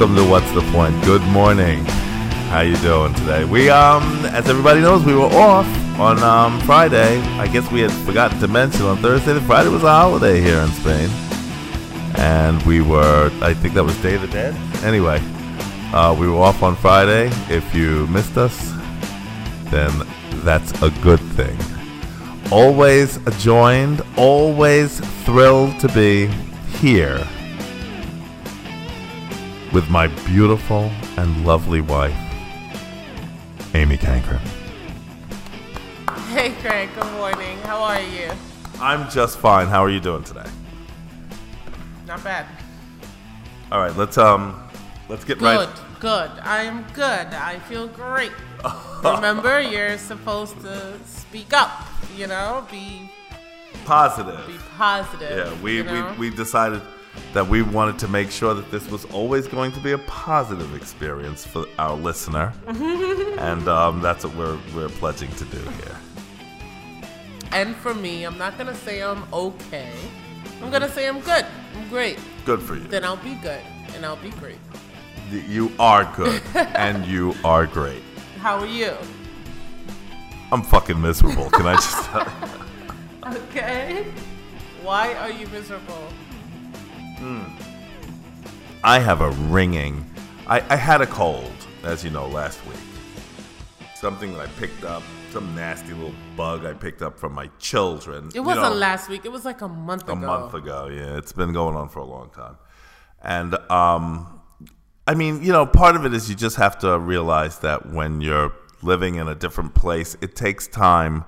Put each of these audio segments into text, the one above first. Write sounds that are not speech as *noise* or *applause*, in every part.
Welcome to What's the Point? Good morning. How you doing today? We um, as everybody knows, we were off on um Friday. I guess we had forgotten to mention on Thursday that Friday was a holiday here in Spain, and we were. I think that was Day of the Dead. Anyway, uh, we were off on Friday. If you missed us, then that's a good thing. Always joined, always thrilled to be here with my beautiful and lovely wife, Amy Cankren. Hey Craig, good morning. How are you? I'm just fine. How are you doing today? Not bad. All right, let's um, let's get Good, right. good. Good. I am good. I feel great. *laughs* Remember, you're supposed to speak up. You know, be Positive. be positive. Yeah, we, you know? we we decided that we wanted to make sure that this was always going to be a positive experience for our listener, *laughs* and um, that's what we're we're pledging to do here. And for me, I'm not gonna say I'm okay. I'm gonna say I'm good. I'm great. Good for you. Then I'll be good, and I'll be great. You are good, *laughs* and you are great. How are you? I'm fucking miserable. Can I just? *laughs* Okay. Why are you miserable? I have a ringing. I, I had a cold, as you know, last week. Something that I picked up, some nasty little bug I picked up from my children. It wasn't know, last week. It was like a month a ago. A month ago. Yeah, it's been going on for a long time. And um, I mean, you know, part of it is you just have to realize that when you're living in a different place, it takes time.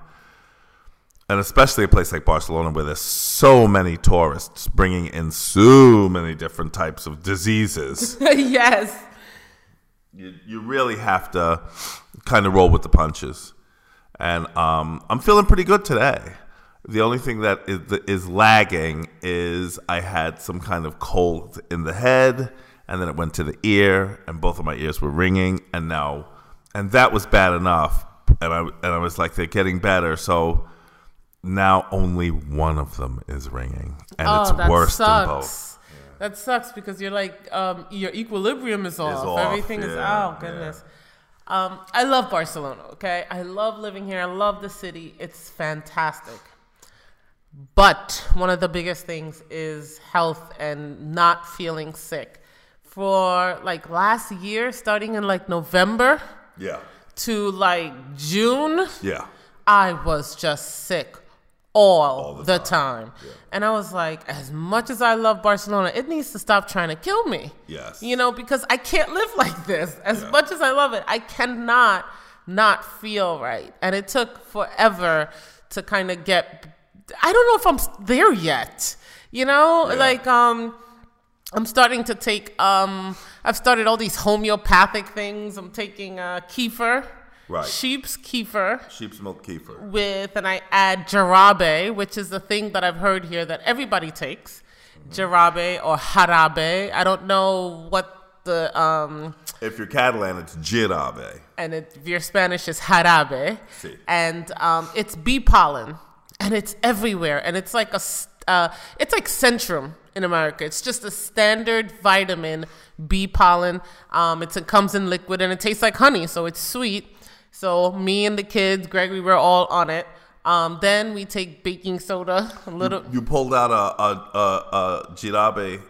And especially a place like Barcelona, where there's so many tourists bringing in so many different types of diseases, *laughs* yes. you, you really have to kind of roll with the punches. And um, I'm feeling pretty good today. The only thing that is, that is lagging is I had some kind of cold in the head, and then it went to the ear, and both of my ears were ringing, and now, and that was bad enough. And I and I was like, they're getting better, so now only one of them is ringing, and oh, it's worse sucks. than both. That sucks because you're like um, your equilibrium is off. off, Everything is yeah, oh goodness. Um, I love Barcelona. Okay, I love living here. I love the city. It's fantastic. But one of the biggest things is health and not feeling sick. For like last year, starting in like November Yeah, to like June, yeah. I was just sick all, the the, time. time. And I was like, as much as I love Barcelona, it needs to stop trying to kill me. Yes. You know, because I can't live *laughs* like this. As Yeah. much as I love it, I cannot not feel right. And it took forever to kind of get I don't know if I'm there yet. You know, Yeah. like um I'm starting to take um I've started all these homeopathic things. I'm taking uh kefir. Right. Sheep's kefir Sheep's milk kefir. with, and I add jarabe, which is the thing that I've heard here that everybody takes. Jarabe or jarabe. I don't know what the, um, If you're Catalan, it's jirabe. and it, if your Spanish is jarabe. Si. And um, it's bee pollen, and it's everywhere. And it's like a. uh, it's like Centrum in America. It's just a standard vitamin bee pollen. Um, it's, it comes in liquid and it tastes like honey, so it's sweet. So me and the kids, Greg, we were all on it. Um, then we take baking soda, a little You pulled out a a, a, a jirabe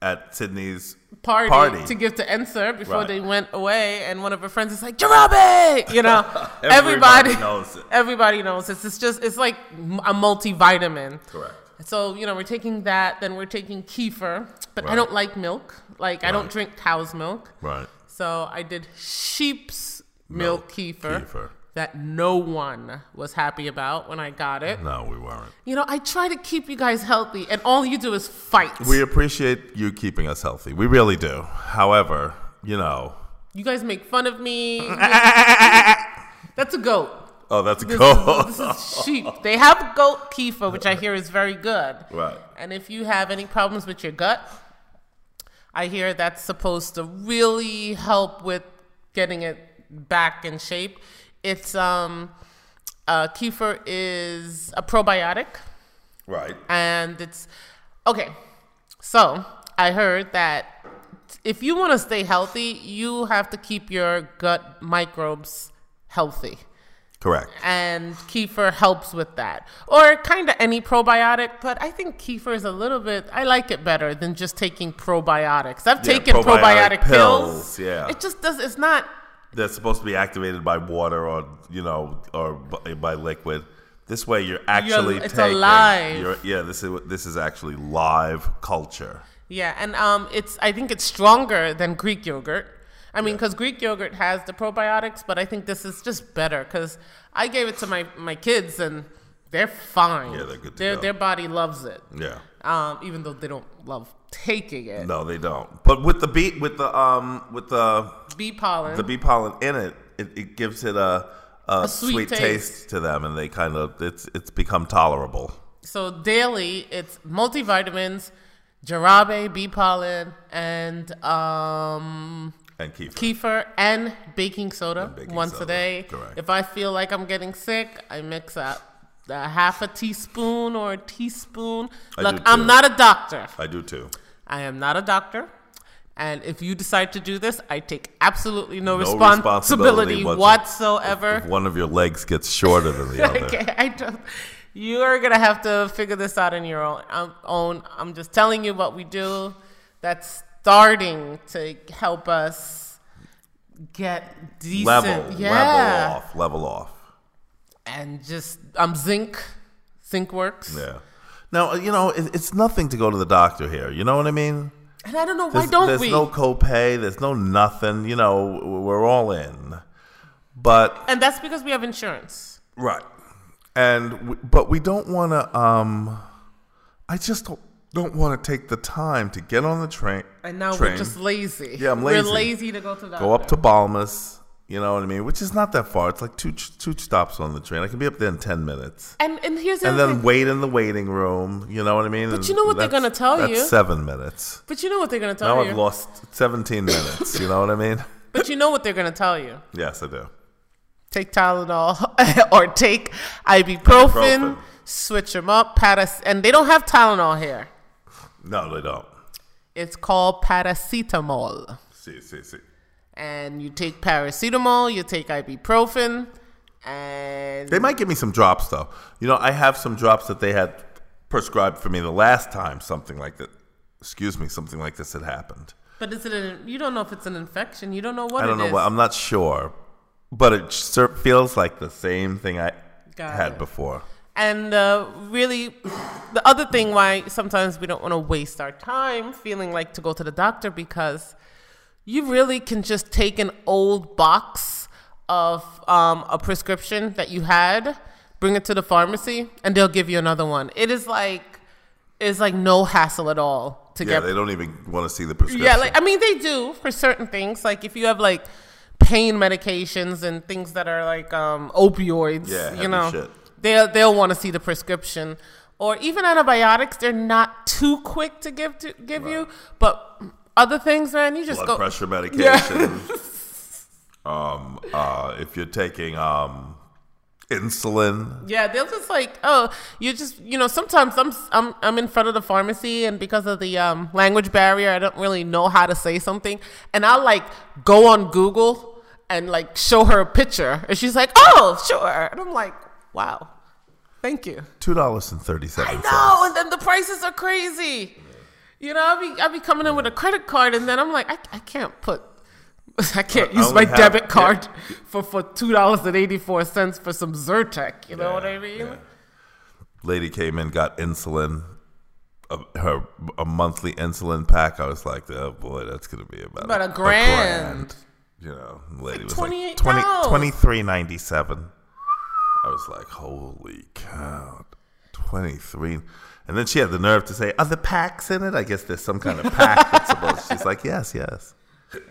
at Sydney's party, party. to give to Ensor before Right. they went away, and one of her friends is like, "Jarabe!" You know, *laughs* Everybody everybody, knows it. Everybody knows this. It's just it's like a multivitamin. Correct. So you know, we're taking that. Then we're taking kefir, but I don't like milk. Like I don't drink cow's milk. Right. So I did sheep's milk, kefir, kefir. that no one was happy about when I got it. No, we weren't. You know, I try to keep you guys healthy, and all you do is fight. We appreciate you keeping us healthy. We really do. However, you know. You guys make fun of me. *laughs* That's a goat. Oh, that's a This, goat. is, this is sheep. They have goat kefir, which I hear is very good. Right. And if you have any problems with your gut, I hear that's supposed to really help with getting it back in shape. It's um, uh, kefir is a probiotic, Right. and it's okay. So I heard that if you want to stay healthy, you have to keep your gut microbes healthy. Correct. And kefir helps with that. Or kind of any probiotic, but I think kefir is a little bit, I like it better than just taking probiotics. I've Yeah, taken probiotic probiotic, pills. pills, yeah. It just does, it's not, They're supposed to be activated by water or you know or by, liquid. This way, you're actually it's taking. alive. You're, yeah, this is this is actually live culture. yeah. And um, it's, I think it's stronger than Greek yogurt. I mean, because Greek yogurt has the probiotics, but I think this is just better because I gave it to my, my kids and they're fine. Yeah, they're good to their, go. Their body loves it. Yeah. Um, even though they don't love taking it. No, they don't. But with the beet, with the um, with the Bee pollen. the bee pollen in it, it, it gives it a, a, sweet sweet, taste. taste. to them, and they kind of it's it's become tolerable. So daily, it's multivitamins, jarabe, bee pollen, and um, And kefir. kefir and baking soda baking once a day. correct. If I feel like I'm getting sick, I mix up a half a teaspoon or a teaspoon. I Look, I'm not a doctor. I do too. I am not a doctor. And if you decide to do this, I take absolutely no, No responsibility, responsibility whatsoever. If one of your legs gets shorter than the *laughs* other, okay, I don't. You are gonna have to figure this out on your own. um, own. I'm just telling you what we do. That's starting to help us get decent. level, yeah, level off, level off. and just um zinc, zinc works. Yeah. Now you know it, it's nothing to go to the doctor here. You know what I mean? And I don't know why There's, don't there's we? There's no copay. There's no nothing. You know, we're all in. But and that's because we have insurance. right, and we, but we don't want to. Um, I just don't, don't want to take the time to get on the train. And now train, we're just lazy. Yeah, I'm lazy. We're lazy. to go to the go up to Balmus. You know what I mean? Which is not that far. It's like two two stops on the train. I can be up there in ten minutes. And and here's the and then thing. wait in the waiting room. You know what I mean? But And you know what they're gonna tell that's you? Seven minutes. But you know what they're gonna tell Now you. I've lost seventeen minutes. You know what I mean? *laughs* But you know what they're gonna tell you. Yes, I do. Take Tylenol *laughs* or take ibuprofen. Ibuprofen. Switch them up. Paras, and they don't have Tylenol here. No, they don't. It's called paracetamol. See, see, see. And you take paracetamol. You take ibuprofen, and They might give me some drops though. You know, I have some drops that they had prescribed for me the last time something like that. Excuse me, something like this had happened. but is it? An, you don't know if it's an infection. You don't know what I don't know what. I'm not sure, but it feels like the same thing I Got had it. before. And uh, really, the other thing why sometimes we don't want to waste our time feeling like to go to the doctor because you really can just take an old box of um, a prescription that you had, bring it to the pharmacy, and they'll give you another one. It is like it's like no hassle at all to Yeah, get Yeah, they don't even want to see the prescription. yeah, like I mean, they do for certain things. Like if you have like pain medications and things that are like um, opioids, Yeah, you know, shit. they'll they'll want to see the prescription. Or even antibiotics, they're not too quick to give to give you. But other things, man, you just blood go. pressure *laughs* medication. um, uh, if you're taking um, insulin, Yeah, they'll just like, oh, you just, you know, sometimes I'm, I'm, I'm in front of the pharmacy and because of the um, language barrier, I don't really know how to say something. And I'll like go on Google and like show her a picture. And she's like, oh, sure. And I'm like, wow, thank you. two dollars and thirty seven I know. And then the prices are crazy. You know, I'll be, I'll be coming in with a credit card and then I'm like, I, I can't put, *laughs* I can't I use my have- debit yeah. card for, for $2.84 for some Zyrtec. You know what I mean? Yeah. Lady came in, got insulin, a, her a monthly insulin pack. I was like, oh boy, that's gonna be about About a grand. You know, the lady was $28. like 20, 23.97. I was like, holy cow, twenty three. And then she had the nerve to say, "Are the packs in it?" I guess there's some kind of pack that's supposed. *laughs* She's like, "Yes, yes."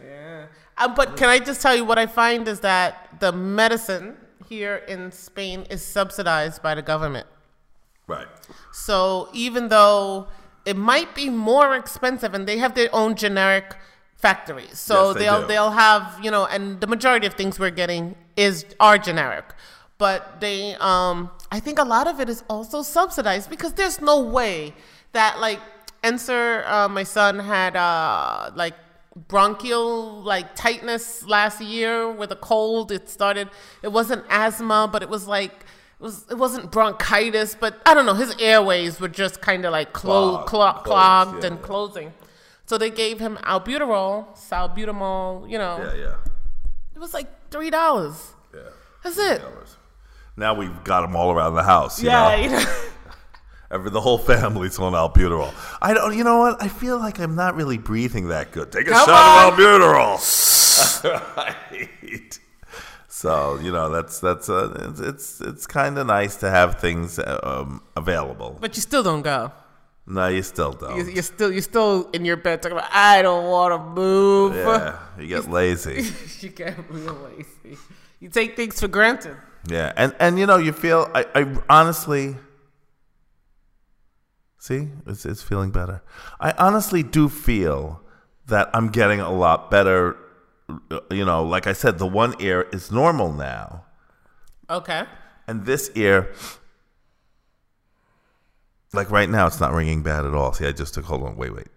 Yeah. Uh, but can I just tell you what I find is that the medicine here in Spain is subsidized by the government. Right. So even though it might be more expensive, and they have their own generic factories, so Yes, they they'll do. they'll have you know, and the majority of things we're getting is are generic, but they um I think a lot of it is also subsidized because there's no way that like Enser, uh, my son had uh, like bronchial like tightness last year with a cold. It started. It wasn't asthma, but it was like it was. It wasn't bronchitis, but I don't know. His airways were just kind of like clo- Clogged, clo- closed, clogged yeah, and yeah. closing. So they gave him albuterol, salbutamol. You know, Yeah, yeah, it was like three dollars. yeah. That's it. Now we've got them all around the house. You Yeah, know? you know. *laughs* Every, the whole family's on albuterol. I don't. You know what? I feel like I'm not really breathing that good. Take a Come shot on. of albuterol. *laughs* right. So you know that's that's uh, it's it's, it's kind of nice to have things uh, um, available. but you still don't go. No, you still don't. You- You're still you're still in your bed talking about I don't want to move. yeah, you get *laughs* lazy. you get real lazy. You take things for granted. Yeah, and and you know you feel I, I honestly see it's it's feeling better. I honestly do feel that I'm getting a lot better. You know, like I said, the one ear is normal now, Okay. and this ear, like right now, it's not ringing bad at all. See, I just took. Hold on, wait, wait.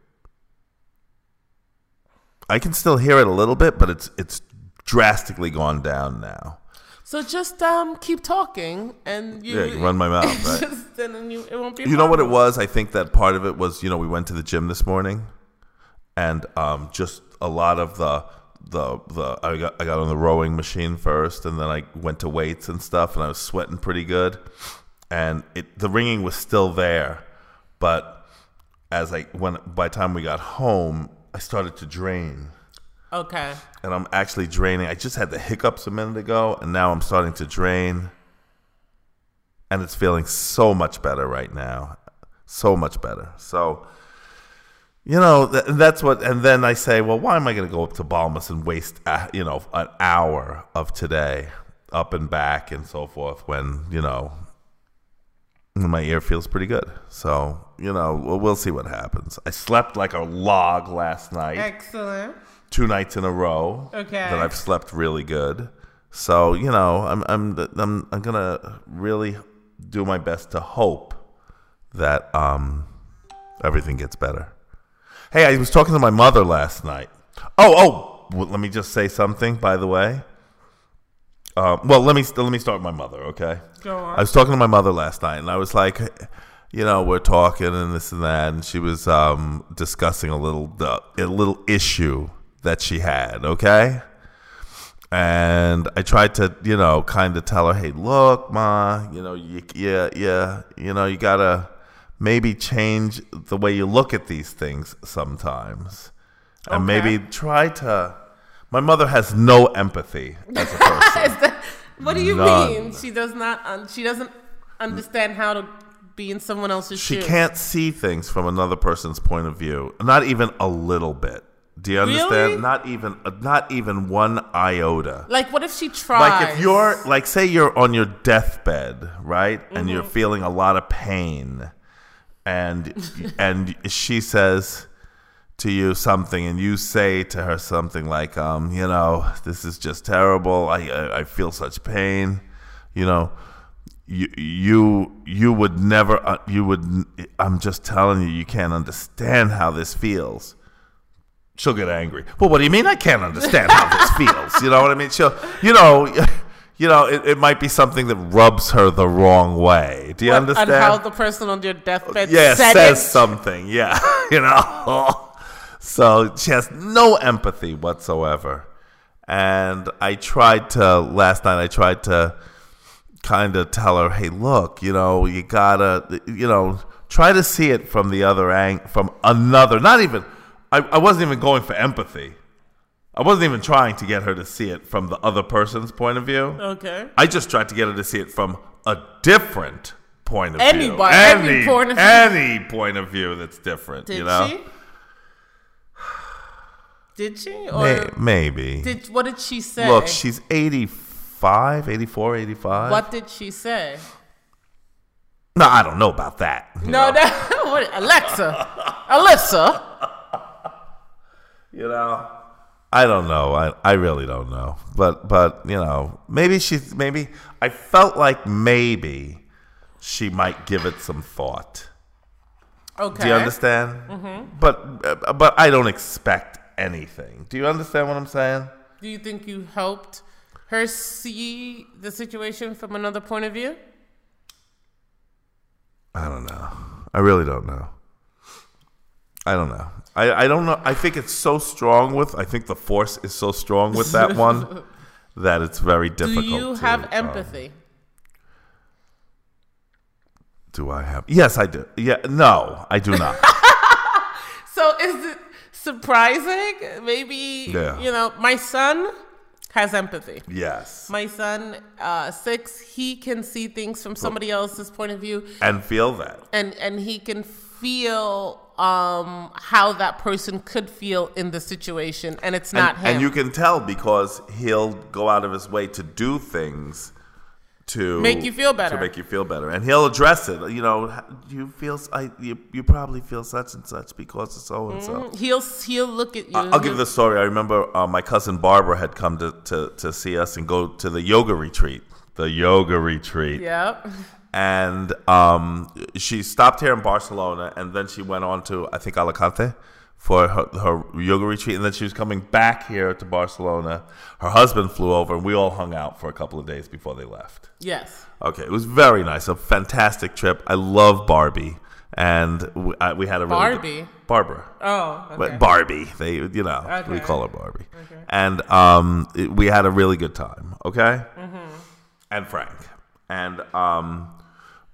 I can still hear it a little bit, but it's it's drastically gone down now. So just um keep talking and you Yeah, you run my mouth, *laughs* right? just, then you it won't be. You know what it was? I think that part of it was, you know, we went to the gym this morning, and um, just a lot of the the the I got I got on the rowing machine first, and then I went to weights and stuff, and I was sweating pretty good, and it the ringing was still there, but as I when by the time we got home, I started to drain. Okay. And I'm actually draining. I just had the hiccups a minute ago, and now I'm starting to drain. And it's feeling so much better right now. So much better. So, you know, th- that's what. And then I say, well, why am I going to go up to Balmus and waste, uh, you know, an hour of today up and back and so forth when, you know, my ear feels pretty good. So, you know, we'll, we'll see what happens. I slept like a log last night Excellent. Two nights in a row Okay. that I've slept really good. So you know, I'm I'm I'm I'm gonna really do my best to hope that um everything gets better. Hey, I was talking to my mother last night. Oh, oh, well, let me just say something. By the way, uh, well, let me let me start with my mother. Okay. Go on. I was talking to my mother last night, and I was like, you know, we're talking and this and that, and she was um, discussing a little the, a little issue that she had. Okay, and I tried to, you know, kind of tell her, hey, look, ma, you know, you, yeah, yeah, you know, you gotta maybe change the way you look at these things sometimes, and Okay. maybe try to. My mother has no empathy as a *laughs* person. That- what do you None. mean? She does not. Un- she doesn't understand how to be in someone else's she shoes. can't see things from another person's point of view not even a little bit do you understand Really? not even not even one iota Like, what if she tries? like if you're like say you're on your deathbed right and Mm-hmm. you're feeling a lot of pain and and she says to you something and you say to her something like um you know this is just terrible i i, I feel such pain you know you you you would never uh, you would i'm just telling you you can't understand how this feels she'll get angry well what do you mean i can't understand how this feels you know what i mean she'll you know *laughs* you know it, it might be something that rubs her the wrong way do you What- understand And how the person on your deathbed yeah, said says it. something. Yeah, *laughs* you know. so she has no empathy whatsoever. And I tried to last night. I tried to kind of tell her, "Hey, look, you know, you gotta, you know, try to see it from the other ang, from another. Not even. I, I wasn't even going for empathy. I wasn't even trying to get her to see it from the other person's point of view. Okay. I just tried to get her to see it from a different point of view. Anybody- every point of view. Any point of view that's different, Did you know? she? Did she? May- Or maybe. did what did she say? Look, she's 85, 84, 85. what did she say? No, I don't know about that. No, know? *laughs* that what, Alexa, Alyssa. You know? I don't know. I, I really don't know. But but you know, maybe she's maybe I felt like maybe she might give it some thought. Okay. Do you understand? Mm-hmm. But uh, but I don't expect anything. Do you understand what I'm saying? Do you think you helped her see the situation from another point of view? I don't know. I really don't know. I don't know. I, I don't know. I think it's so strong with. I think the force is so strong with that *laughs* one that it's very difficult. Do you to, have um, empathy? do I have? Yes, I do. Yeah. No, I do not. *laughs* So is it surprising? Maybe Yeah. you know, my son has empathy. yes. My son, uh, six, he can see things from somebody else's point of view, And feel that. and and he can feel um, how that person could feel in the situation, and it's not and, him. and you can tell because he'll go out of his way to do things to Make you feel better. To make you feel better, and he'll address it. You know, you feel I you, you probably feel such and such because of so and so. he'll he'll look at you. I'll give the story. I remember uh, my cousin Barbara had come to, to, to see us and go to the yoga retreat. The yoga retreat. Yep. And um, she stopped here in Barcelona and then she went on to, I think, Alicante for her, her yoga retreat. And then she was coming back here to Barcelona. Her husband flew over and we all hung out for a couple of days before they left. Yes. Okay, it was very nice. A fantastic trip. I love Barbie. And we, I, we had a really good- Barbie? Barbara. Oh. Okay. But Barbie, they you know we call her Barbie, and um, it- we had a really good time. Okay, and Frank, and um,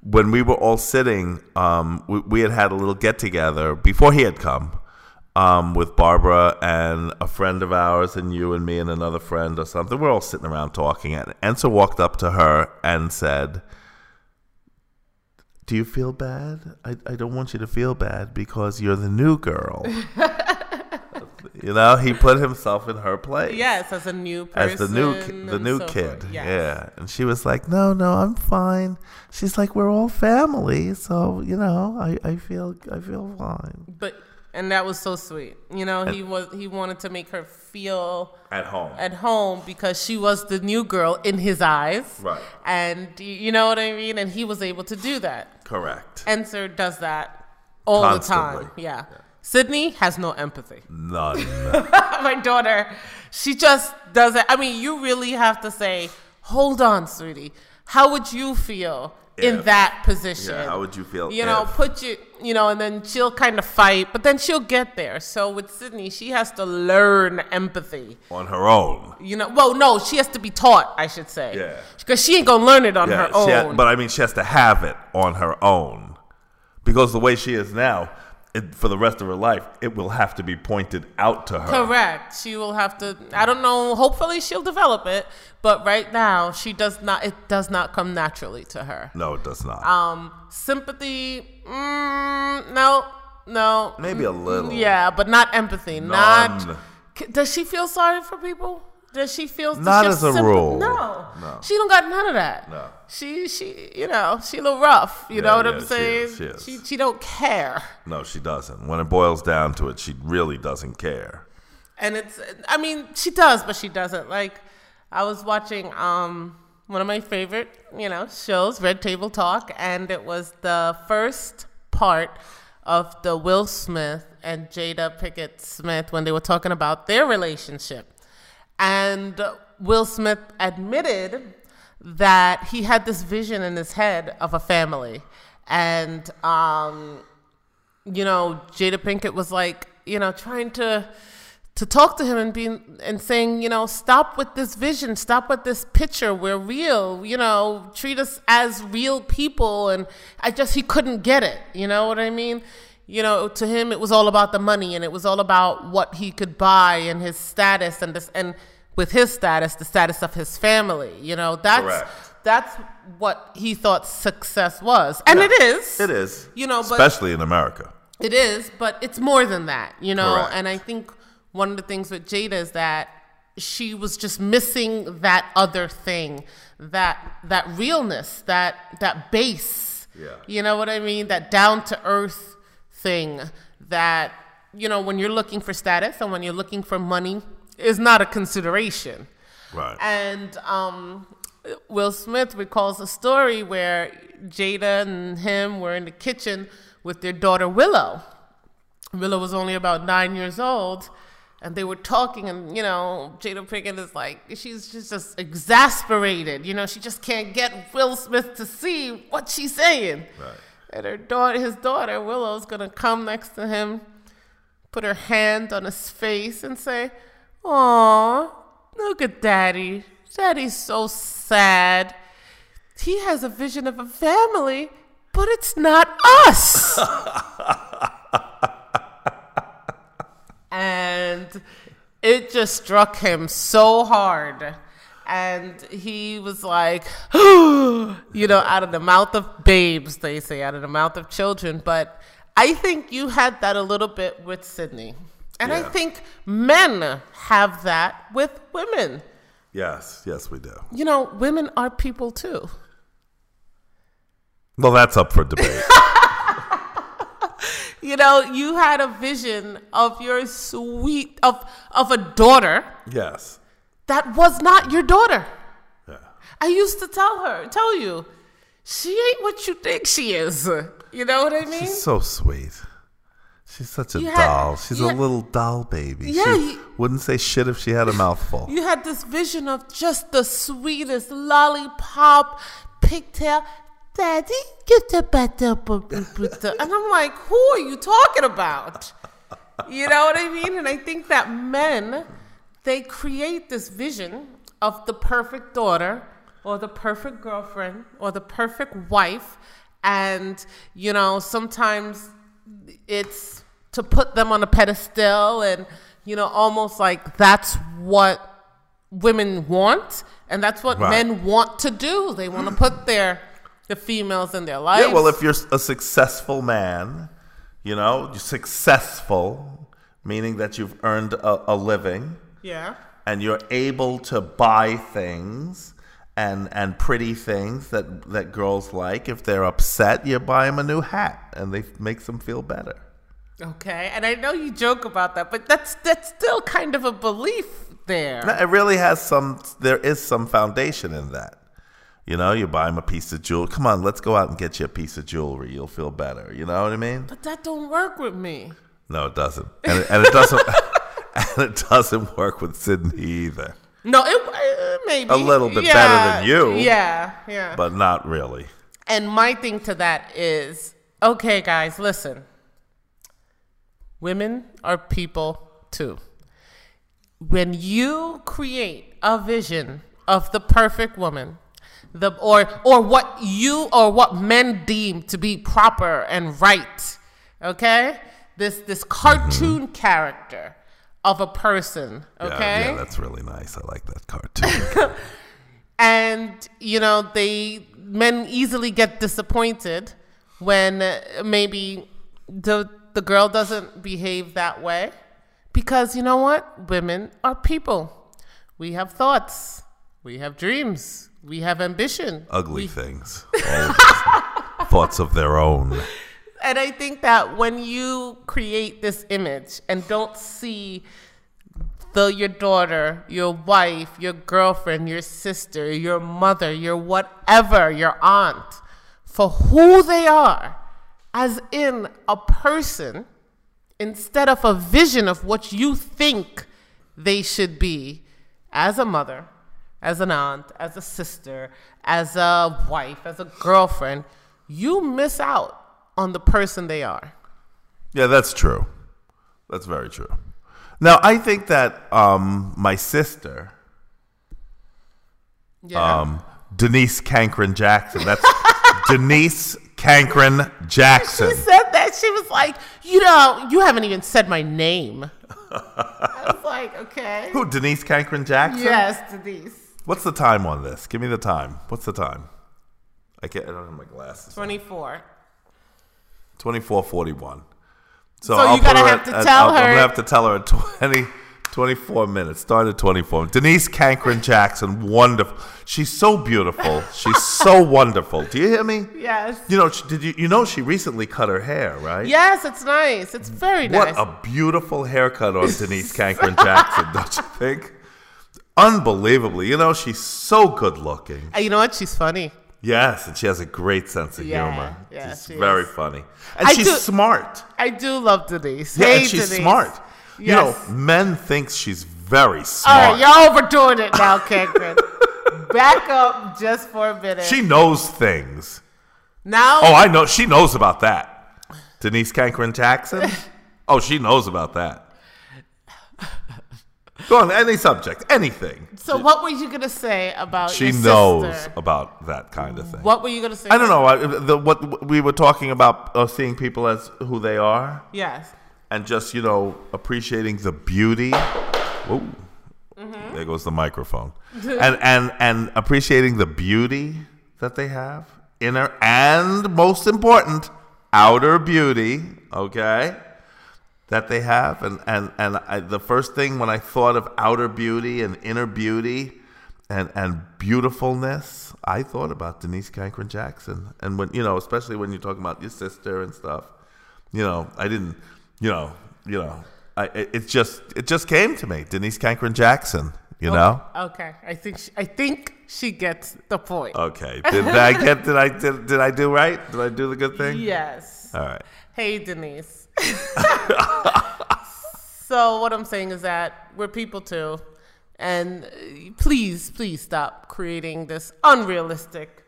when we were all sitting, um, we, we had had a little get together before he had come. Um, with Barbara and a friend of ours, and you and me and another friend or something. We're all sitting around talking, and Ensa walked up to her and said, do you feel bad? I, I don't want you to feel bad because you're the new girl. *laughs* you know, he put himself in her place. Yes, as a new person. As the new the new so kid. Yes. Yeah. And she was like, No, no, I'm fine. She's like, We're all family, so you know, I, I feel I feel fine. But and that was so sweet. You know, he was he wanted to make her feel At home. at home because she was the new girl in his eyes. Right. And you know what I mean? And he was able to do that. Correct. Enser does that all Constantly. the time. Yeah. Sydney has no empathy. None. *laughs* My daughter, she just doesn't. I mean, you really have to say, hold on, sweetie. How would you feel in that position? Yeah, how would you feel You know, if? put you, you know, and then she'll kind of fight, but then she'll get there. So with Sydney, she has to learn empathy. on her own. You know, well, no, she has to be taught, I should say. Yeah. Because she ain't gonna learn it on Yeah, her own. ha- but I mean, she has to have it on her own because the way she is now, it, for the rest of her life, it will have to be pointed out to her. Correct. She will have to. I don't know. Hopefully, she'll develop it. But right now, she does not. It does not come naturally to her. No, it does not. Um, sympathy. Mm, no, no. Maybe a little. Yeah, but not empathy. None. Not. Does she feel sorry for people? Does she feel? Not as a rule. No. No. She don't got none of that. No. She she you know she a little rough. You Yeah, know what yeah, I'm she saying? is, she is. she she don't care. No, she doesn't. When it boils down to it, she really doesn't care. and it's i mean she does but she doesn't like i was watching um one of my favorite you know shows red table talk and it was the first part of the will smith and jada pinkett smith when they were talking about their relationship and will smith admitted that he had this vision in his head of a family and um you know, Jada Pinkett was like, you know, trying to to talk to him and being and saying, you know, stop with this vision, stop with this picture. We're real, you know, treat us as real people. And I just he couldn't get it. You know what I mean? You know, to him it was all about the money and it was all about what he could buy and his status and this and with his status, the status of his family. You know, that's Correct. that's what he thought success was. And Yeah, it is. It is. You know, but especially in America. it is, but it's more than that, you know. Correct. And I think one of the things with Jada is that she was just missing that other thing, that that realness, that that base. Yeah. You know what I mean? That down to earth thing that you know when you're looking for status and when you're looking for money is not a consideration. Right. And um, Will Smith recalls a story where Jada and him were in the kitchen with their daughter Willow. Willow was only about nine years old, and they were talking, and you know, Jada Pinkett is like, she's just, just exasperated. You know, she just can't get Will Smith to see what she's saying. Right. And her daughter, his daughter Willow's gonna come next to him, put her hand on his face, and say, "Aw, look at Daddy. Daddy's so sad. He has a vision of a family, but it's not us." *laughs* and it just struck him so hard and he was like *gasps* you know out of the mouth of babes they say out of the mouth of children but i think you had that a little bit with sydney and i think men have that with women Yes, yes, we do. you know women are people too Well, that's up for debate. *laughs* you know you had a vision of your sweet of of a daughter yes. That was not your daughter Yeah. I used to tell her, tell you, she ain't what you think she is. You know what I mean? She's so sweet. She's such a had- doll. She's a had- little doll baby. Yeah, she you- wouldn't say shit if she had a mouthful. you had this vision of just the sweetest lollipop, pigtail. Daddy, get the better. And I'm like, who are you talking about? You know what I mean? And I think that men, they create this vision of the perfect daughter or the perfect girlfriend or the perfect wife. And, you know, sometimes it's to put them on a pedestal and, you know, almost like that's what women want and that's what Right. men want to do. They want to put their the females in their life. Yeah, well, if you're a successful man, you know, successful, meaning that you've earned a, a living yeah. and you're able to buy things and and pretty things that that girls like. If they're upset, you buy them a new hat and they makes them feel better. Okay, and I know you joke about that, but that's that's still kind of a belief there. It really has some. There is some foundation in that. You know, you buy them a piece of jewelry. Come on, let's go out and get you a piece of jewelry. You'll feel better. You know what I mean? But that don't work with me. No, it doesn't, and it, and it doesn't, *laughs* and it doesn't work with Sydney either. No, it uh, maybe A little bit Yeah, better than you. Yeah, yeah. But not really. and my thing to that is, okay, guys, listen. Women are people too. When you create a vision of the perfect woman, the or or what you or what men deem to be proper and right, okay? This this cartoon character of a person, okay? Yeah, yeah, that's really nice. I like that cartoon. *laughs* and you know they men easily get disappointed when uh, maybe the the girl doesn't behave that way because you know what women are people we have thoughts we have dreams we have ambition Ugly things. *laughs* Thoughts of their own. And i think that when you create this image and don't see the your daughter, your wife, your girlfriend, your sister, your mother, your whatever, your aunt, for who they are, as in a person, instead of a vision of what you think they should be as a mother, as an aunt, as a sister, as a wife, as a girlfriend, you miss out on the person they are. Yeah, that's true. That's very true. Now, I think that um, my sister, Yeah. um, Denise Cankren Jackson, that's *laughs* Denise Cankren Jackson. She said that. She was like, you know, you haven't even said my name. I was like, okay. Who, Denise Cankren Jackson? Yes, Denise. What's the time on this? Give me the time. What's the time? I can't. I don't have my glasses. 24. Twenty-four forty-one. So, So I'll you gotta put her have at- to at- tell I'll- I'm gonna have to tell her at 20, 24 minutes. Start at twenty-four. Denise Cankren Jackson, wonderful. She's so beautiful. She's so *laughs* wonderful. Do you hear me? Yes. You know, she, did you you know she recently cut her hair, right? Yes, it's nice. It's very What nice. What a beautiful haircut on Denise *laughs* Cankren Jackson, don't you think? Unbelievably. You know, she's so good looking. Uh, you know what? She's funny. Yes, and she has a great sense of Yeah, humor. yeah, she's she very is. funny, and I she's do- smart. I do love Denise. Yeah, hey, and she's Denise. smart. You know, men think she's very smart. right, y'all overdoing it now, Cankren. *laughs* Back up just for a minute. She knows things. now, Oh, I know. She knows about that. Denise Cankren Jackson. *laughs* Oh, she knows about that. Go on, any subject, anything. so what were you gonna say about She knows sister? about that kind of thing. What were you gonna say? I don't know. I, the, what we were talking about uh, seeing people as who they are, Yes. and just you know appreciating the beauty. Whoa, there goes the microphone. *laughs* and and and appreciating the beauty that they have, inner and most important, outer beauty. Okay. That they have, and and and I, the first thing when I thought of outer beauty and inner beauty, and and beautifulness, I thought about Denise Cankren Jackson, and when you know, especially when you're talking about your sister and stuff, you know, I didn't, you know, you know, I it, it just it just came to me, Denise Cankren Jackson, you know. Okay. I think she, I think she gets the point. Okay, did I get? Did I did, did I do right? Did I do the good thing? Yes. All right. Hey, Denise. So what I'm saying is that we're people too, and please, please stop creating this unrealistic,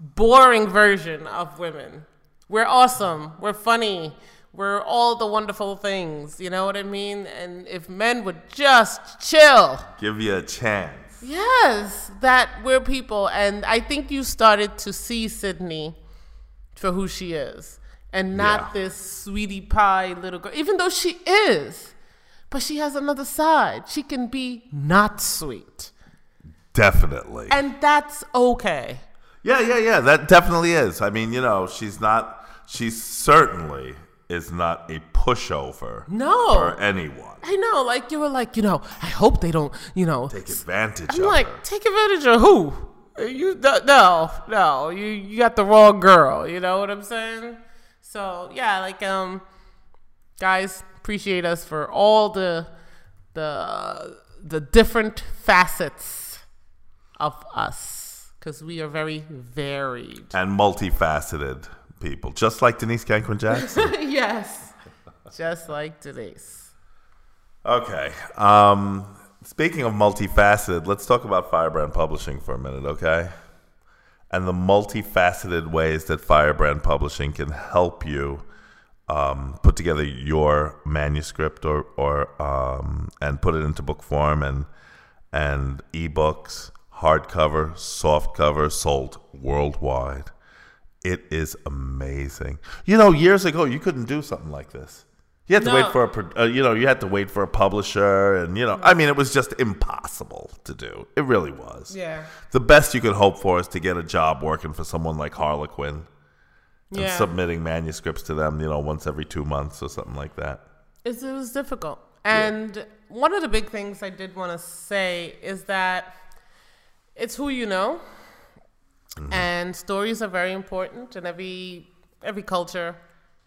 boring version of women. We're awesome. We're funny. We're all the wonderful things. You know what I mean? And if men would just chill. Give you a chance. Yes, that we're people. And I think you started to see Sydney for who she is and not Yeah. this sweetie pie little girl, even though she is. But she has another side. She can be not sweet. Definitely. And that's okay. Yeah, yeah, yeah. That definitely is. I mean, you know, she's not. She certainly is not a pushover. No. For anyone. I know, like you were like, you know, I hope they don't, you know. Take advantage of I'm like, her. take advantage of who? You no, no, you you got the wrong girl. You know what I'm saying? So yeah, like um, guys, appreciate us for all the the the different facets of us because we are very varied. And multifaceted people, just like Denise Cankren Jackson. *laughs* yes, just like Denise. okay. Um, speaking of multifaceted, let's talk about Firebrand Publishing for a minute, okay? And the multifaceted ways that Firebrand Publishing can help you um, put together your manuscript or, or um, and put it into book form and and ebooks, hardcover, softcover, sold worldwide. It is amazing. You know, years ago you couldn't do something like this. You had to No. wait for a, uh, you know, you had to wait for a publisher, and you know, I mean, it was just impossible to do. It really was. Yeah, The best you could hope for is to get a job working for someone like Harlequin and yeah. submitting manuscripts to them, you know, once every two months or something like that. It's, it was difficult. And one of the big things I did want to say is that it's who you know, and stories are very important. And every every culture,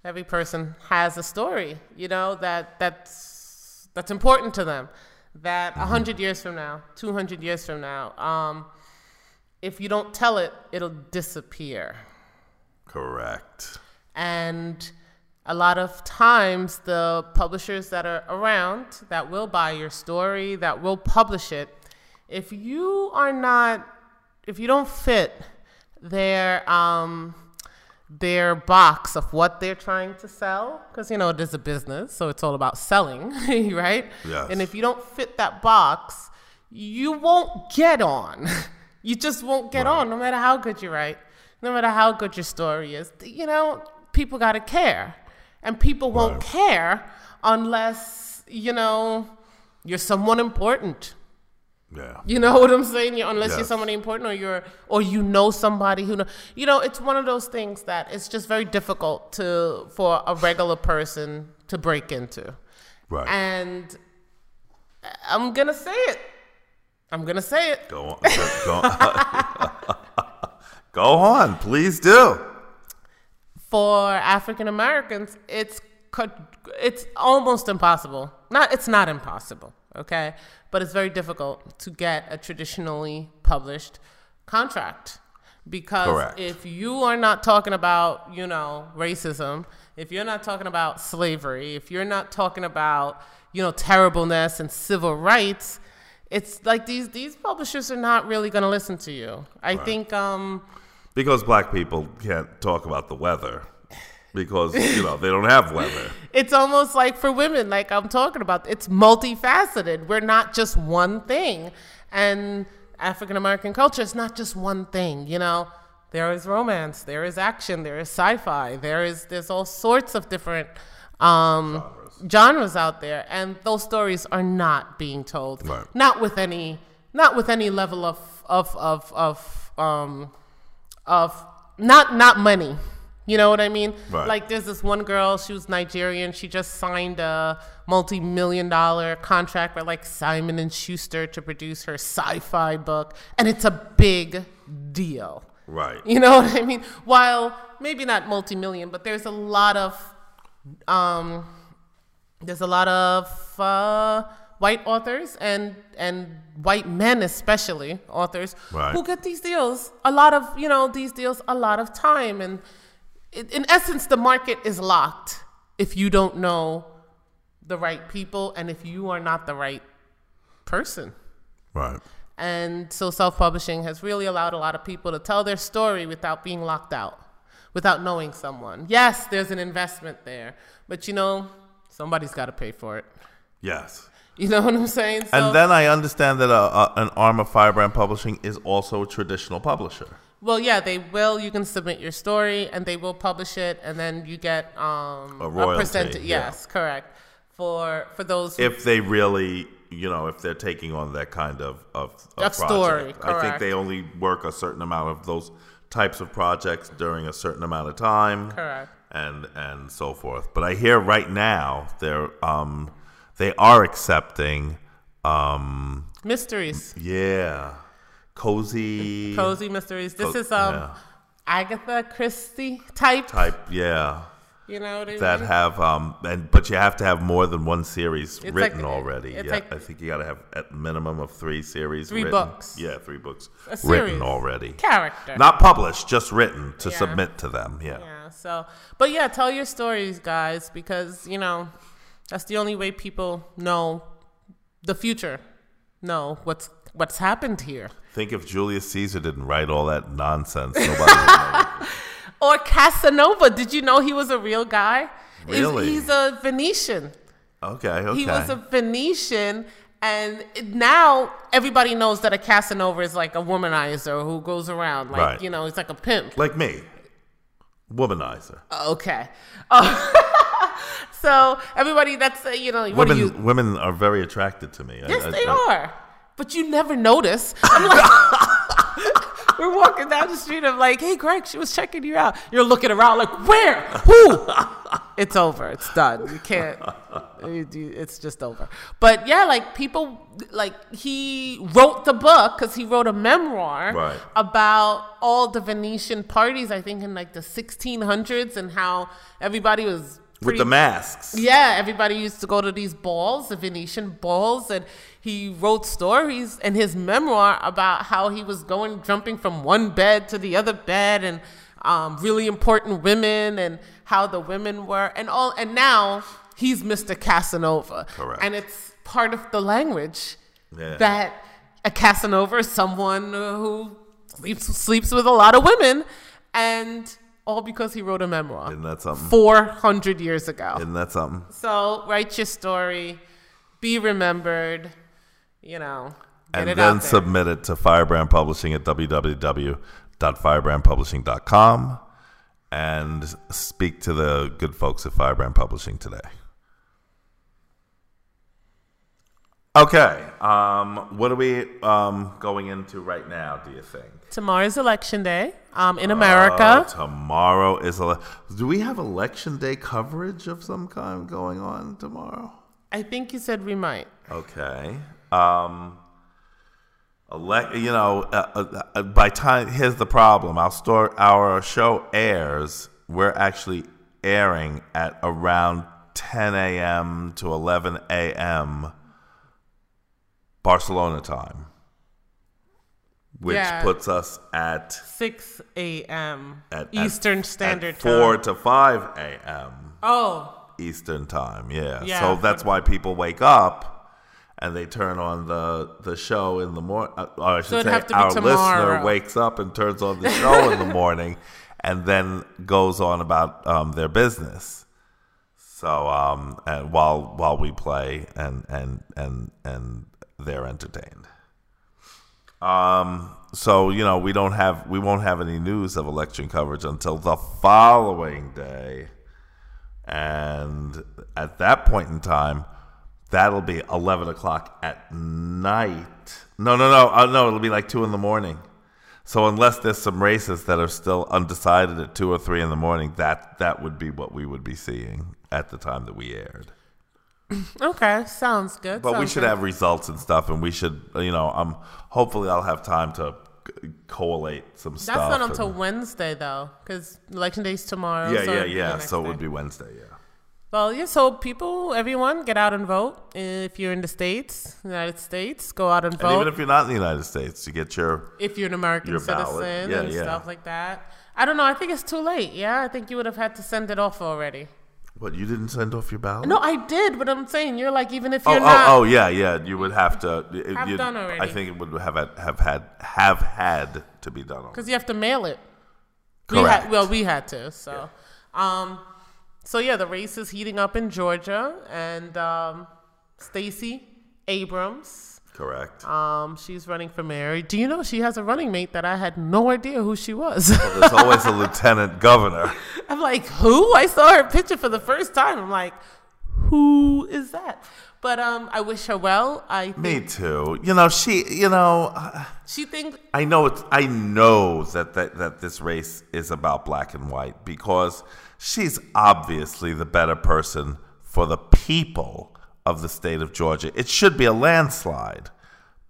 every person has a story, you know that that's that's important to them. That a hundred years from now, two hundred years from now, um, if you don't tell it, it'll disappear. Correct. And a lot of times, the publishers that are around that will buy your story, that will publish it, if you are not, if you don't fit their, um, their box of what they're trying to sell, because you know it is a business, so it's all about selling, *laughs* right? Yes. And if you don't fit that box, you won't get on. *laughs* you just won't get on, no matter how good you write, no matter how good your story is. You know, people gotta care, and people won't care unless you know you're someone important. Yeah. You know what I'm saying? Unless you're somebody important or you're or you know somebody who know you know, it's one of those things that it's just very difficult to for a regular person to break into. Right. And I'm gonna say it. I'm gonna say it. Go on. Go, on. *laughs* go on. Please do. For African Americans, it's it's almost impossible. Not it's not impossible, okay? But it's very difficult to get a traditionally published contract Because Correct. if you are not talking about, you know, racism, if you're not talking about slavery, if you're not talking about, you know, terribleness and civil rights, it's like these these publishers are not really going to listen to you. I think um Because black people can't talk about the weather because, you know, they don't have weather. *laughs* it's almost like for women like i'm talking about it's multifaceted we're not just one thing and african american culture is not just one thing you know there is romance there is action there is sci-fi there is there's all sorts of different um, genres. out there and those stories are not being told Right. not with any not with any level of of of of um of not not money. You know what I mean? Right. Like there's this one girl, she was Nigerian. She just signed a multi-million dollar contract with like Simon and Schuster to produce her sci-fi book, and it's a big deal. Right. You know what I mean? While maybe not multi-million, but there's a lot of um, there's a lot of uh, white authors and and white men especially authors Right. who get these deals a lot of you know these deals a lot of time and in, in essence the market is locked if you don't know the right people and if you are not the right person Right. and so self publishing has really allowed a lot of people to tell their story without being locked out, without knowing someone. Yes, there's an investment there, but you know, somebody's got to pay for it. Yes. *laughs* You know what I'm saying? So, And then I understand that a, a, an arm of Firebrand Publishing is also a traditional publisher. Well, yeah, they will. You can submit your story, and they will publish it, and then you get um, A royalty, percentage. yeah. Yes, correct. For for those who If they really, you know, if they're taking on that kind of of, of story, project. I think they only work a certain amount of those types of projects during a certain amount of time. Correct. And and so forth. But I hear right now they're um they are accepting um mysteries, yeah cozy cozy mysteries. This Co- is um yeah. Agatha Christie type. type yeah You know what I that mean? have um and but you have to have more than one series It's written like- already. Yeah, like- I think you got to have at minimum of three series. Three written. books. Yeah, three books A written series. already. Character. Not published, just written to Yeah. submit to them. Yeah. Yeah. So, but yeah, tell your stories, guys, because you know that's the only way people know the future, know what's what's happened here. Think if Julius Caesar didn't write all that nonsense, nobody would know. *laughs* Or Casanova. Did you know he was a real guy? He's- Really? He's, a Venetian. Okay, okay. He was a Venetian. And now everybody knows that a Casanova is like a womanizer who goes around like Right. you know he's like a pimp. like me, womanizer. Okay. Uh, *laughs* so everybody, that's uh, you know Women, you? women are very attracted to me. I- Yes, I- they I- are. But you never notice. *laughs* I'm like, we're walking down the street. I'm like, hey, Greg, she was checking you out. You're looking around like, where? Who? *laughs* it's over. It's done. You can't. It's just over. But yeah, like people, like he wrote the book because he wrote a memoir Right. about all the Venetian parties. I think in like the 1600s and how everybody was with the masks. yeah, everybody used to go to these balls, the Venetian balls, and he wrote stories in his memoir about how he was going, jumping from one bed to the other bed, and um, really important women, and how the women were, and all. And now he's Mr. Casanova, Correct. and it's part of the language Yeah. that a Casanova is someone who sleeps sleeps with a lot of women, and all because he wrote a memoir Isn't that something? 400 years ago. Isn't that something? So write your story, be remembered, you know, get and it then submit it to Firebrand Publishing at www.firebrandpublishing.com and speak to the good folks at Firebrand Publishing today. Okay, um, what are we um, going into right now? Do you think? Tomorrow's election day um, in Uh, America. tomorrow is ele- do we have election day coverage of some kind going on tomorrow? I think you said we might. Okay. Um, elect, you know, uh, uh, uh, by time here's the problem. Our store, our show airs. We're actually airing at around 10 a.m. to 11 a.m. Barcelona time. which Yeah. puts us at 6 a.m. at at- Eastern at Standard four Time. to five a.m. Oh, Eastern time. Yeah. Yeah, so that's why people wake up and they turn on the the show in the morning. Uh, or I should it'd say, our listener wakes up and turns on the show in the morning, *laughs* and then goes on about um, their business. So um, and while while we play and and and and they're entertained. Um, so you know we don't have we won't have any news of election coverage until the following day, and at that point in time, that'll be eleven o'clock at night. No, no, no, uh, no. It'll be like two in the morning. So unless there's some races that are still undecided at two or three in the morning, that that would be what we would be seeing at the time that we aired. Okay. Sounds good. But we should good. have results and stuff, and we should, you know, um, hopefully I'll have time to c- collate some That's stuff. That's not until and- Wednesday, though, because election day's tomorrow. yeah, so yeah, it'd be the yeah. So it would be Wednesday, yeah. Well, yeah. So people, everyone, get out and vote. If you're in the states, United States, go out and And vote. even if you're not in the United States, you get your if you're an American Your citizen Yeah, and yeah. stuff like that. I don't know. I think it's too late. Yeah, I think you would have had to send it off already. What? You didn't send off your ballot? No, I did, but I'm saying you're like even if Oh, you're oh, not. oh, oh, yeah, yeah. You would have to. it- Have done already. I think it would have had, have had have had to be done. because you have to mail it. We Correct. had, well, we had to. So, um, so yeah, the race is heating up in Georgia, and um, Stacey Abrams, Correct. um, she's running for mayor. Do you know she has a running mate that I had no idea who she was? There's *laughs* always a lieutenant governor. I'm like, who? I saw her picture for the first time. I'm like, who is that? But um, I wish her well. I think Me too. You know, she. You know. uh, she thinks I know it's I know that, that that this race is about black and white because she's obviously the better person for the people of the state of Georgia. It should be a landslide,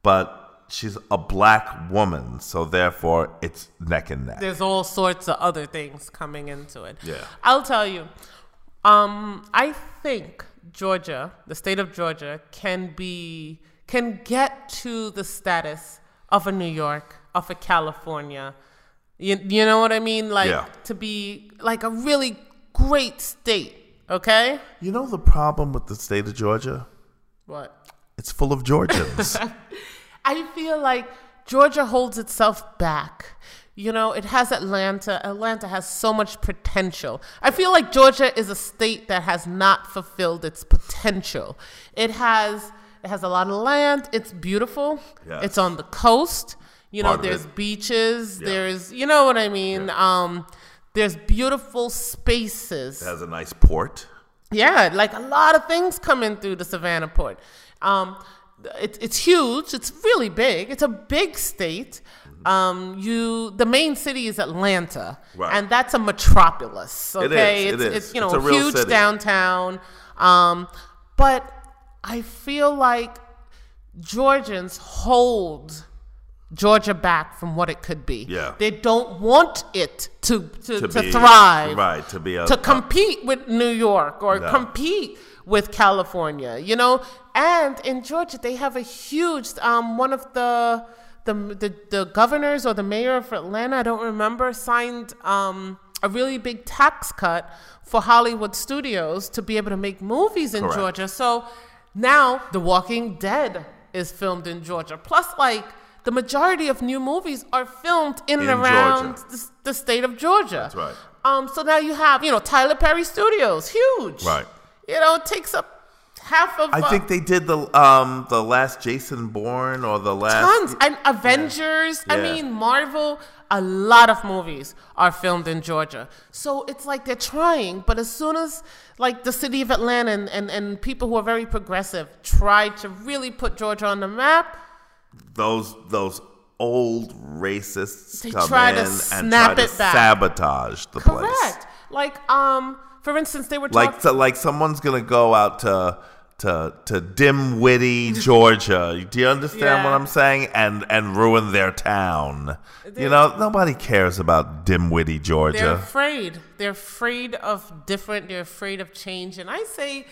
but she's a black woman, so therefore it's neck and neck. there's all sorts of other things coming into it. Yeah. I'll tell you. Um, I think Georgia, the state of Georgia, can be can get to the status of a New York, of a California. You, you know what I mean? Like Yeah. to be like a really great state. Okay. You know the problem with the state of Georgia? What? It's full of Georgians. *laughs* I feel like Georgia holds itself back. You know, it has Atlanta. Atlanta has so much potential. I feel like Georgia is a state that has not fulfilled its potential. It has it has a lot of land. It's beautiful. Yes. It's on the coast. You know, Part of there's beaches. Yeah. There's you know what I mean. Um, there's beautiful spaces. it has a nice port. Yeah, like a lot of things coming through the Savannah port. Um, it, it's huge. It's really big. It's a big state. Um, you the main city is Atlanta, Right. and that's a metropolis. Okay, is, it it's, is. it's you know It's a huge city. downtown. Um, but I feel like Georgians hold Georgia back from what it could be. Yeah. they don't want it to to, to, be- thrive Right, to be a, to compete with New York or No. compete with California, you know. And in Georgia, they have a huge um, one of the, the the the governors or the mayor of Atlanta, I don't remember, signed um, a really big tax cut for Hollywood studios to be able to make movies in Correct. Georgia. So now The Walking Dead is filmed in Georgia. Plus, like the majority of new movies are filmed in, In and around the, the state of Georgia. That's right. Um, so now you have, you know, Tyler Perry Studios, huge. Right. You know, it takes up half of I uh, think they did the um the last Jason Bourne or the last tons. And Avengers, I Yeah. mean, Marvel, a lot of movies are filmed in Georgia. So it's like they're trying, but as soon as like the city of Atlanta and, and, and people who are very progressive try to really put Georgia on the map, those those old racists They come try in to and snap try it to back. sabotage the place. correct. Like, um, for instance, they were Like talking. so, like someone's gonna go out to to to Dimwitty, *laughs* Georgia. Do you understand what I'm saying? And and ruin their town. you know, nobody cares about Dimwitty, Georgia. They're afraid. They're afraid of different. They're afraid of change. And I say,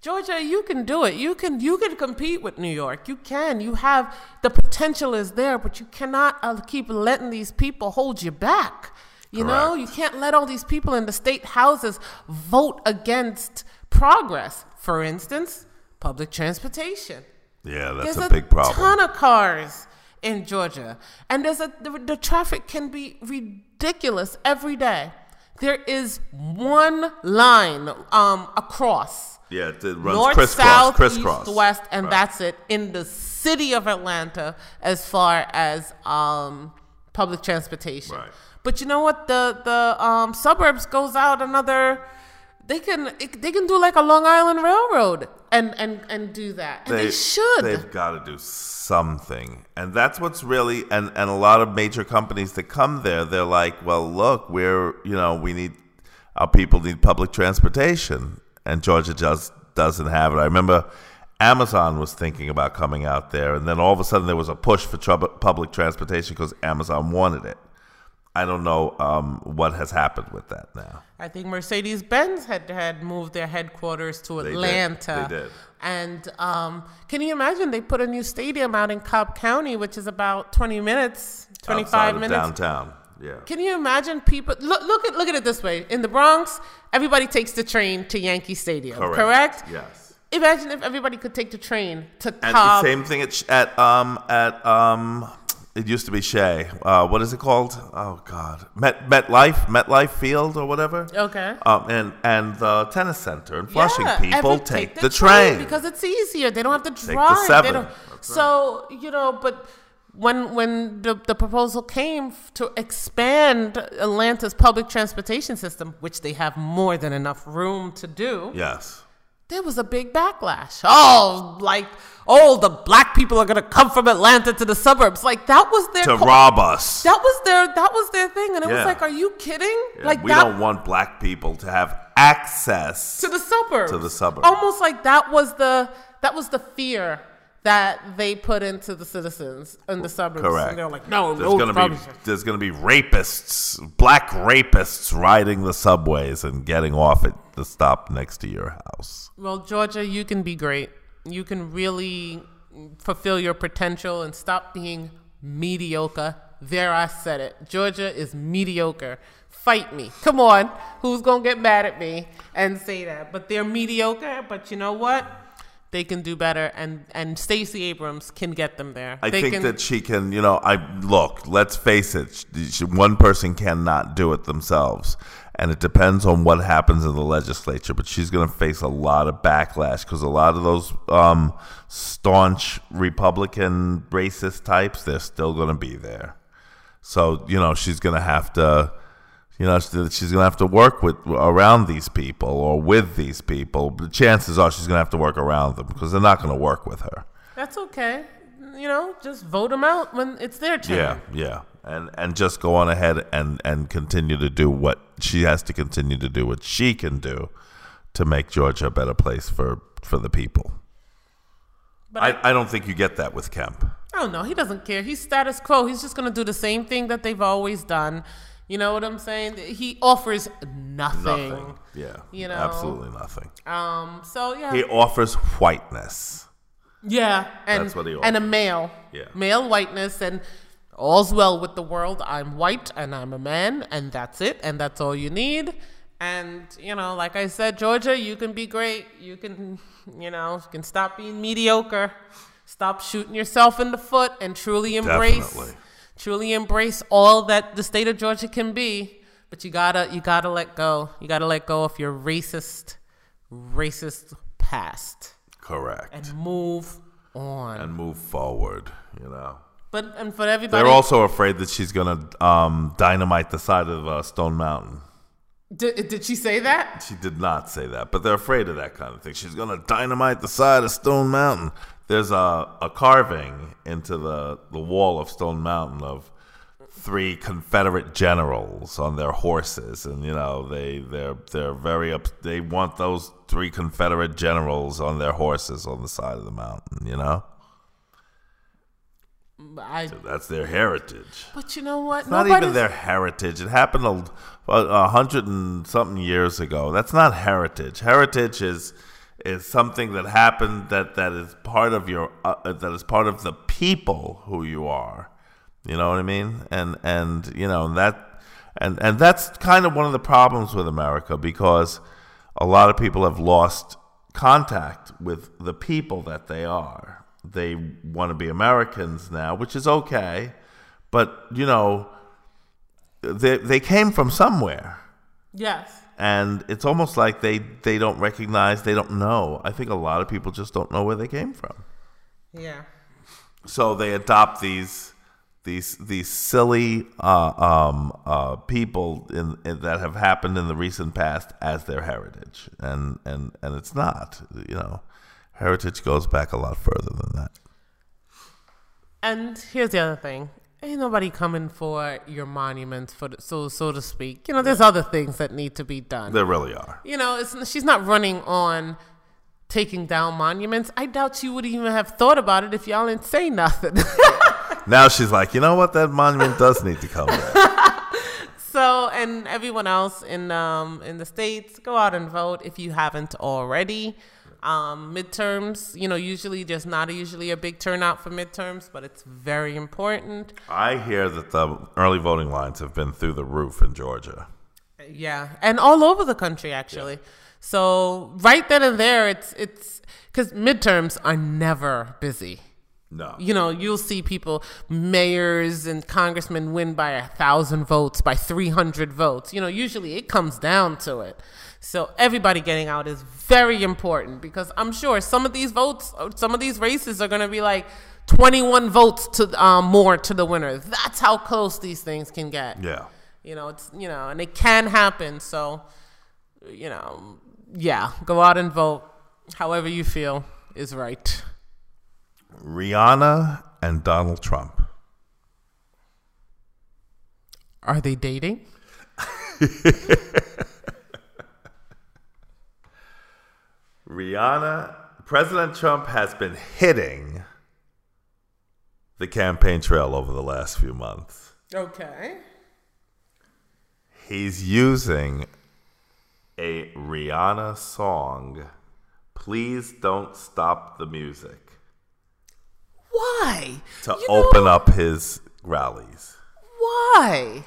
Georgia, you can do it. You can you can compete with New York. You can. You have the potential is there, but you cannot uh, keep letting these people hold you back. You know, you can't let all these people in the state houses vote against progress. For instance, public transportation. Yeah, that's There's a big problem. ton of cars in Georgia, and there's a the, the traffic can be ridiculous every day. There is one line um, across yeah, it runs north, crisscross, south, crisscross. east, west, and Right. that's it in the city of Atlanta as far as um, public transportation. Right. But you know what? The the um, suburbs goes out another. They can they can do like a Long Island Railroad and and and do that, and they, should. They've got to do something, and that's what's really and and a lot of major companies that come there, they're like, well, look, we're you know we need our people need public transportation, and Georgia just doesn't have it. I remember. Amazon was thinking about coming out there, and then all of a sudden there was a push for public transportation because Amazon wanted it. I don't know um, what has happened with that now. I think Mercedes Benz had had moved their headquarters to did. Atlanta. They did. And um, can you imagine they put a new stadium out in Cobb County, which is about 20 minutes, 25 Outside of minutes. downtown. Yeah. Can you imagine people look look at look at it this way. In the Bronx, everybody takes the train to Yankee Stadium, correct? Yes. Imagine if everybody could take the train to And Cobb. the same thing at, at um at um it used to be Shea. Uh, what is it called? Oh God, Met MetLife, MetLife Field or whatever. Okay. Um, and and the tennis center in Flushing. Yeah, People every- take, the, train. because it's easier. They don't have to the drive. They seven. don't- That's so you know, but when when the, the proposal came to expand Atlanta's public transportation system, which they have more than enough room to do, yes. there was a big backlash. Oh, like oh, the black people are gonna come from Atlanta to the suburbs. Like that was their To co- rob us. that was their that was their thing, and it Yeah. was like, are you kidding? Yeah, like we that, don't want black people to have access. to the suburbs. To the suburbs. Almost like that was the that was the fear that they put into the citizens in the suburbs. Correct. And they're like, no, there's no gonna be there's gonna be rapists, black rapists riding the subways and getting off at the stop next to your house. Well, Georgia, you can be great. You can really fulfill your potential and stop being mediocre. There, I said it. Georgia is mediocre. Fight me. Come on. Who's going to get mad at me and say that? But they're mediocre. But you know what? They can do better, and, and Stacey Abrams can get them there. I they think can, that she can, you know, I look, let's face it, she, one person cannot do it themselves. And it depends on what happens in the legislature, but she's going to face a lot of backlash because a lot of those um, staunch Republican racist types, they're still going to be there. So, you know, she's going to have to, you know, she's going to have to work with around these people or with these people. the chances are she's going to have to work around them because they're not going to work with her. That's okay. You know, just vote them out when it's their turn. Yeah, yeah, and and just go on ahead and and continue to do what she has to continue to do what she can do to make Georgia a better place for for the people. But I, I, I don't think you get that with Kemp. oh don't. He doesn't care. He's status quo. He's just going to do the same thing that they've always done. You know what I'm saying? He offers nothing. Nothing. Yeah, You know. absolutely nothing. Um. So yeah. He offers whiteness. yeah. And That's what he offers. and a male. Yeah. Male whiteness and all's well with the world. I'm white and I'm a man and that's it and that's all you need. And you know, like I said, Georgia, you can be great. You can, you know, you can stop being mediocre. Stop shooting yourself in the foot and truly embrace Definitely. Truly embrace all that the state of Georgia can be. But you gotta you gotta let go. You gotta let go of your racist racist past Correct. and move on. And move forward. You know. but and for everybody, They're also afraid that she's gonna um, dynamite the side of uh, Stone Mountain. did, did she say that? She did not say that, but they're afraid of that kind of thing. She's to dynamite the side of Stone Mountain. There's a, a carving into the, the wall of Stone Mountain of three Confederate generals on their horses, and you know they they're they're very up. They want those three Confederate generals on their horses on the side of the mountain. You know I, that's their heritage. but you know what? It's not even their heritage. It happened a, a hundred and something years ago. That's not heritage. Heritage is is something that happened that that is part of your uh, that is part of the people who you are. You know what I mean? And and you know that and and that's kind of one of the problems with America because a lot of people have lost contact with the people that they are. They want to be Americans now, which is okay, but you know they they came from somewhere Yes. And it's almost like they they don't recognize they don't know i think a lot of people just don't know where they came from Yeah. so they adopt these these these silly uh, um, uh, people in, in that have happened in the recent past as their heritage and and and it's not you know heritage goes back a lot further than that And here's the other thing. Ain't nobody coming for your monuments, for the, so so to speak. You know, there's other things that need to be done. there really are you know, it's, she's not running on taking down monuments. I doubt she would even have thought about it if y'all didn't say nothing. *laughs* now she's like you know what that monument does need to come back *laughs* so, and everyone else in um, in the states, go out and vote if you haven't already. Um, midterms, you know, usually there's not usually a big turnout for midterms, but it's very important. i hear that the early voting lines have been through the roof in georgia Yeah, and all over the country actually. So right then and there, it's it's because midterms are never busy. no You know, you'll see people, mayors and congressmen win by a thousand votes, by three hundred votes. You know, usually it comes down to it. So everybody getting out is very important because I'm sure some of these votes, some of these races are going to be like 21 votes to um, more to the winner. That's how close these things can get. yeah You know, it's you know, and it can happen. So, you know, yeah, go out and vote. However you feel is right. Rihanna and Donald Trump. Are they dating? *laughs* Rihanna, President Trump has been hitting the campaign trail over the last few months. Okay. He's using a Rihanna song, Please Don't Stop the Music, Why? to You know, open up his rallies. Why?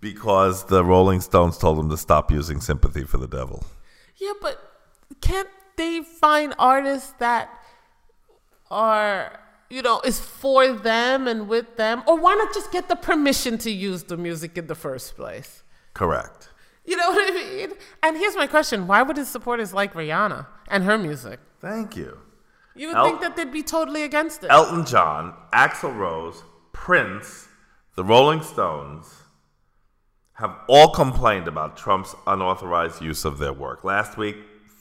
Because the Rolling Stones told him to stop using Sympathy for the Devil. Yeah, but can't they find artists that are, you know, is for them and with them? Or why not just get the permission to use the music in the first place? Correct. You know *laughs* what I mean? And here's my question why would his supporters like Rihanna and her music? Thank you. You would El- think that they'd be totally against it. Elton John, Axl Rose, Prince, the Rolling Stones have all complained about Trump's unauthorized use of their work. Last week,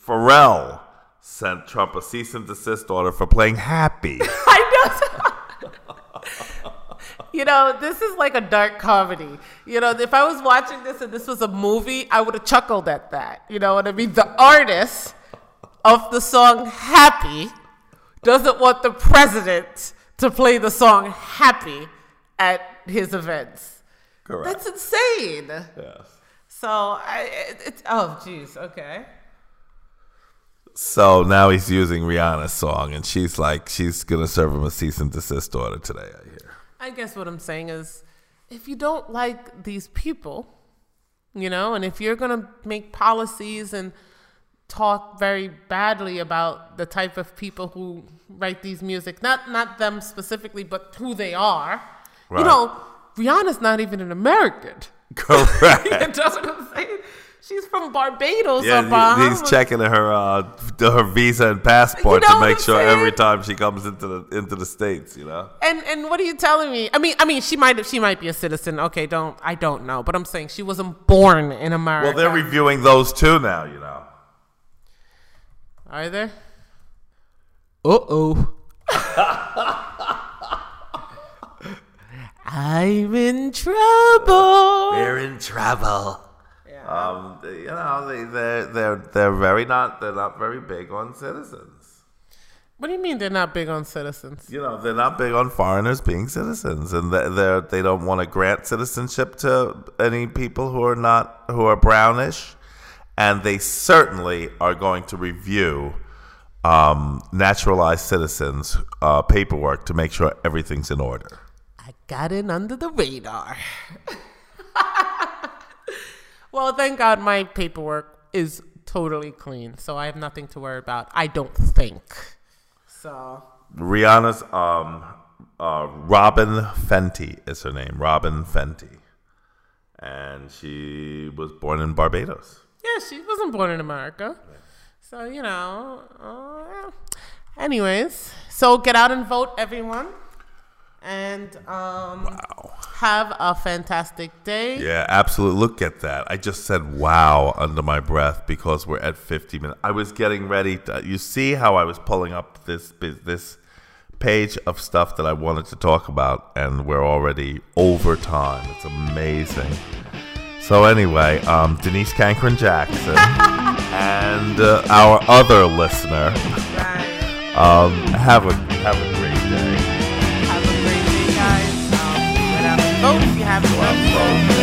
Pharrell sent Trump a cease and desist order for playing Happy. *laughs* I know. you know, this is like a dark comedy. You know, if I was watching this and this was a movie, I would have chuckled at that. You know what I mean? The artist of the song Happy doesn't want the president to play the song Happy at his events. Correct. That's insane. yes. So, I, it, it's, oh, jeez, okay. So now he's using Rihanna's song, and she's like, she's gonna serve him a cease and desist order today. I hear. I guess what I'm saying is if you don't like these people, you know, and if you're to make policies and talk very badly about the type of people who write these music, not not them specifically, but who they are. Right. You know, Rihanna's not even an American. *laughs* Correct. what I'm saying? She's from Barbados Yeah, or Bahamas. he's checking her uh, her visa and passport You know to make sure saying? every time she comes into the into the states, you know. And and what are you telling me? I mean, I mean, she might she might be a citizen. Okay, don't I don't know, but I'm saying she wasn't born in America. Well, they're reviewing those too now, you know. Are there? Uh oh. *laughs* I'm in trouble. We're in trouble. Um, you know, they they're they're they're very not they're not very big on citizens. What do you mean they're not big on citizens? You know, they're not big on foreigners being citizens, and they they're, they don't want to grant citizenship to any people who are not who are brownish, and they certainly are going to review um, naturalized citizens' uh, paperwork to make sure everything's in order. I got in under the radar. *laughs* well, thank God my paperwork is totally clean, so I have nothing to worry about. I don't think. So Rihanna's um, uh, Robyn Fenty is her name. Robyn Fenty, and she was born in Barbados. yeah, she wasn't born in America, so you know. Uh, anyways, so get out and vote, everyone, and um, have a fantastic day. Yeah, absolutely. Look at that. I just said wow under my breath because we're at 50 minutes. I was getting ready. To, you see how I was pulling up this this page of stuff that I wanted to talk about, and we're already over time. It's amazing. So anyway, um, Denise Cankren Jackson *laughs* and uh, our other listener, um, have a have a vote if you haven't